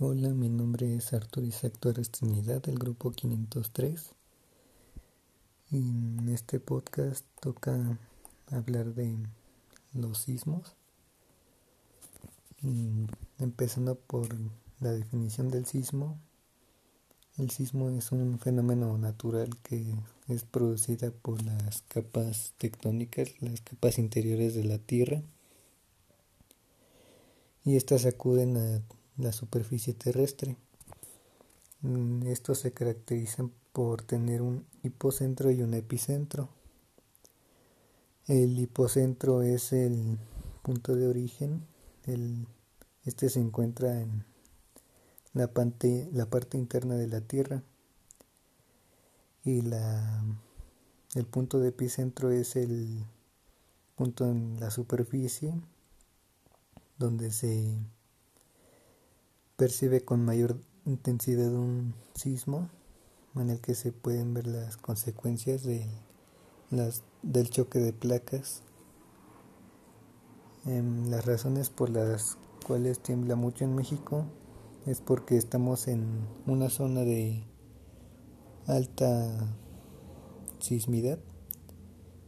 Hola, mi nombre es Artur Isaac Torres Trinidad del grupo 503 y en este podcast toca hablar de los sismos. Empezando por la definición del sismo. El sismo es un fenómeno natural que es producida por las capas tectónicas las capas interiores de la tierra. Y estas acuden a la superficie terrestre. Mm, estos se caracterizan por tener un hipocentro y un epicentro. El hipocentro es el punto de origen. este se encuentra en la parte, la parte interna de la Tierra. Y la, el punto de epicentro es el punto en la superficie donde se percibe con mayor intensidad un sismo en el que se pueden ver las consecuencias de las, del choque de placas. Em, las razones por las cuales tiembla mucho en México es porque estamos en una zona de alta sismidad.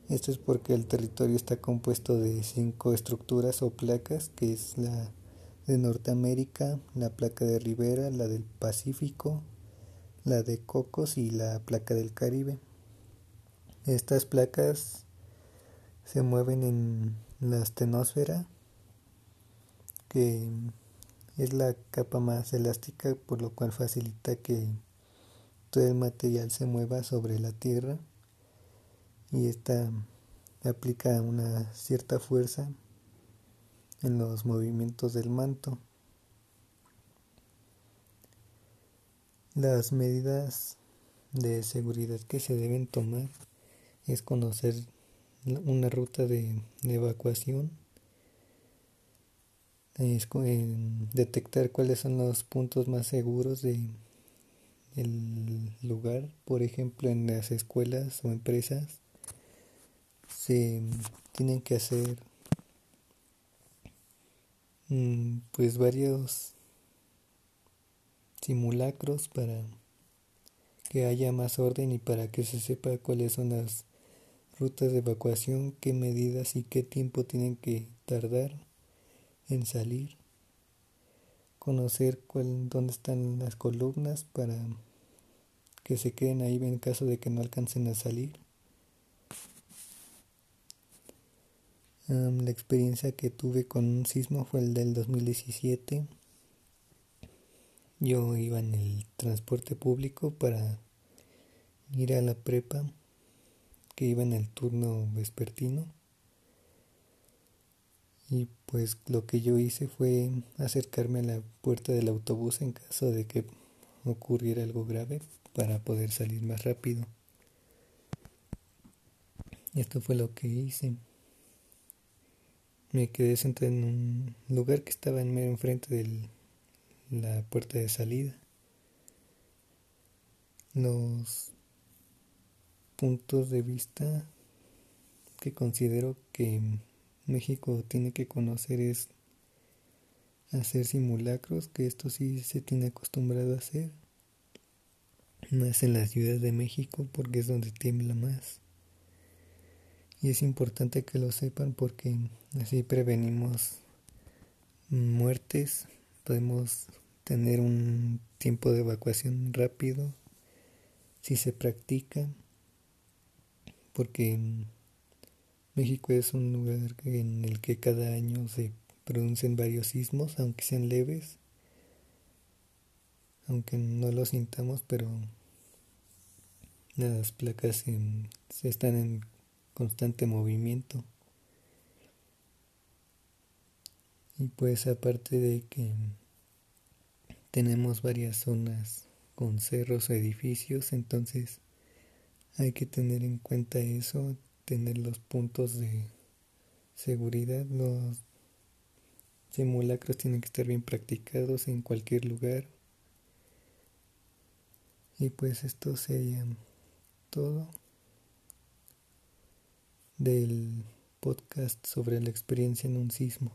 Esto es porque el territorio está compuesto de cinco estructuras o placas, que es la de Norteamérica, la placa de Rivera, la del Pacífico, la de Cocos y la placa del Caribe. Estas placas se mueven en la astenosfera, que es la capa más elástica, por lo cual facilita que todo el material se mueva sobre la Tierra y esta aplica una cierta fuerza en los movimientos del manto. Las medidas de seguridad que se deben tomar es conocer una ruta de, evacuación, es, detectar cuáles son los puntos más seguros de el lugar, por ejemplo en las escuelas o empresas se tienen que hacer pues varios simulacros para que haya más orden y para que se sepa cuáles son las rutas de evacuación, qué medidas y qué tiempo tienen que tardar en salir, conocer cuál, dónde están las columnas para que se queden ahí en caso de que no alcancen a salir. La experiencia que tuve con un sismo fue el del 2017. Yo iba en el transporte público para ir a la prepa, que iba en el turno vespertino. Y pues lo que yo hice fue acercarme a la puerta del autobús en caso de que ocurriera algo grave para poder salir más rápido. Esto fue lo que hice me quedé sentado en un lugar que estaba en medio enfrente de la puerta de salida. Los puntos de vista que considero que México tiene que conocer es hacer simulacros, que esto sí se tiene acostumbrado a hacer, más en la Ciudad de México porque es donde tiembla más. Y es importante que lo sepan porque así prevenimos muertes, podemos tener un tiempo de evacuación rápido si se practica, porque México es un lugar en el que cada año se producen varios sismos, aunque sean leves, aunque no lo sintamos, pero las placas se están en constante movimiento. Y pues aparte de que tenemos varias zonas con cerros o edificios, entonces hay que tener en cuenta eso, tener los puntos de seguridad, los simulacros tienen que estar bien practicados en cualquier lugar. Y pues esto sería todo del podcast sobre la experiencia en un sismo.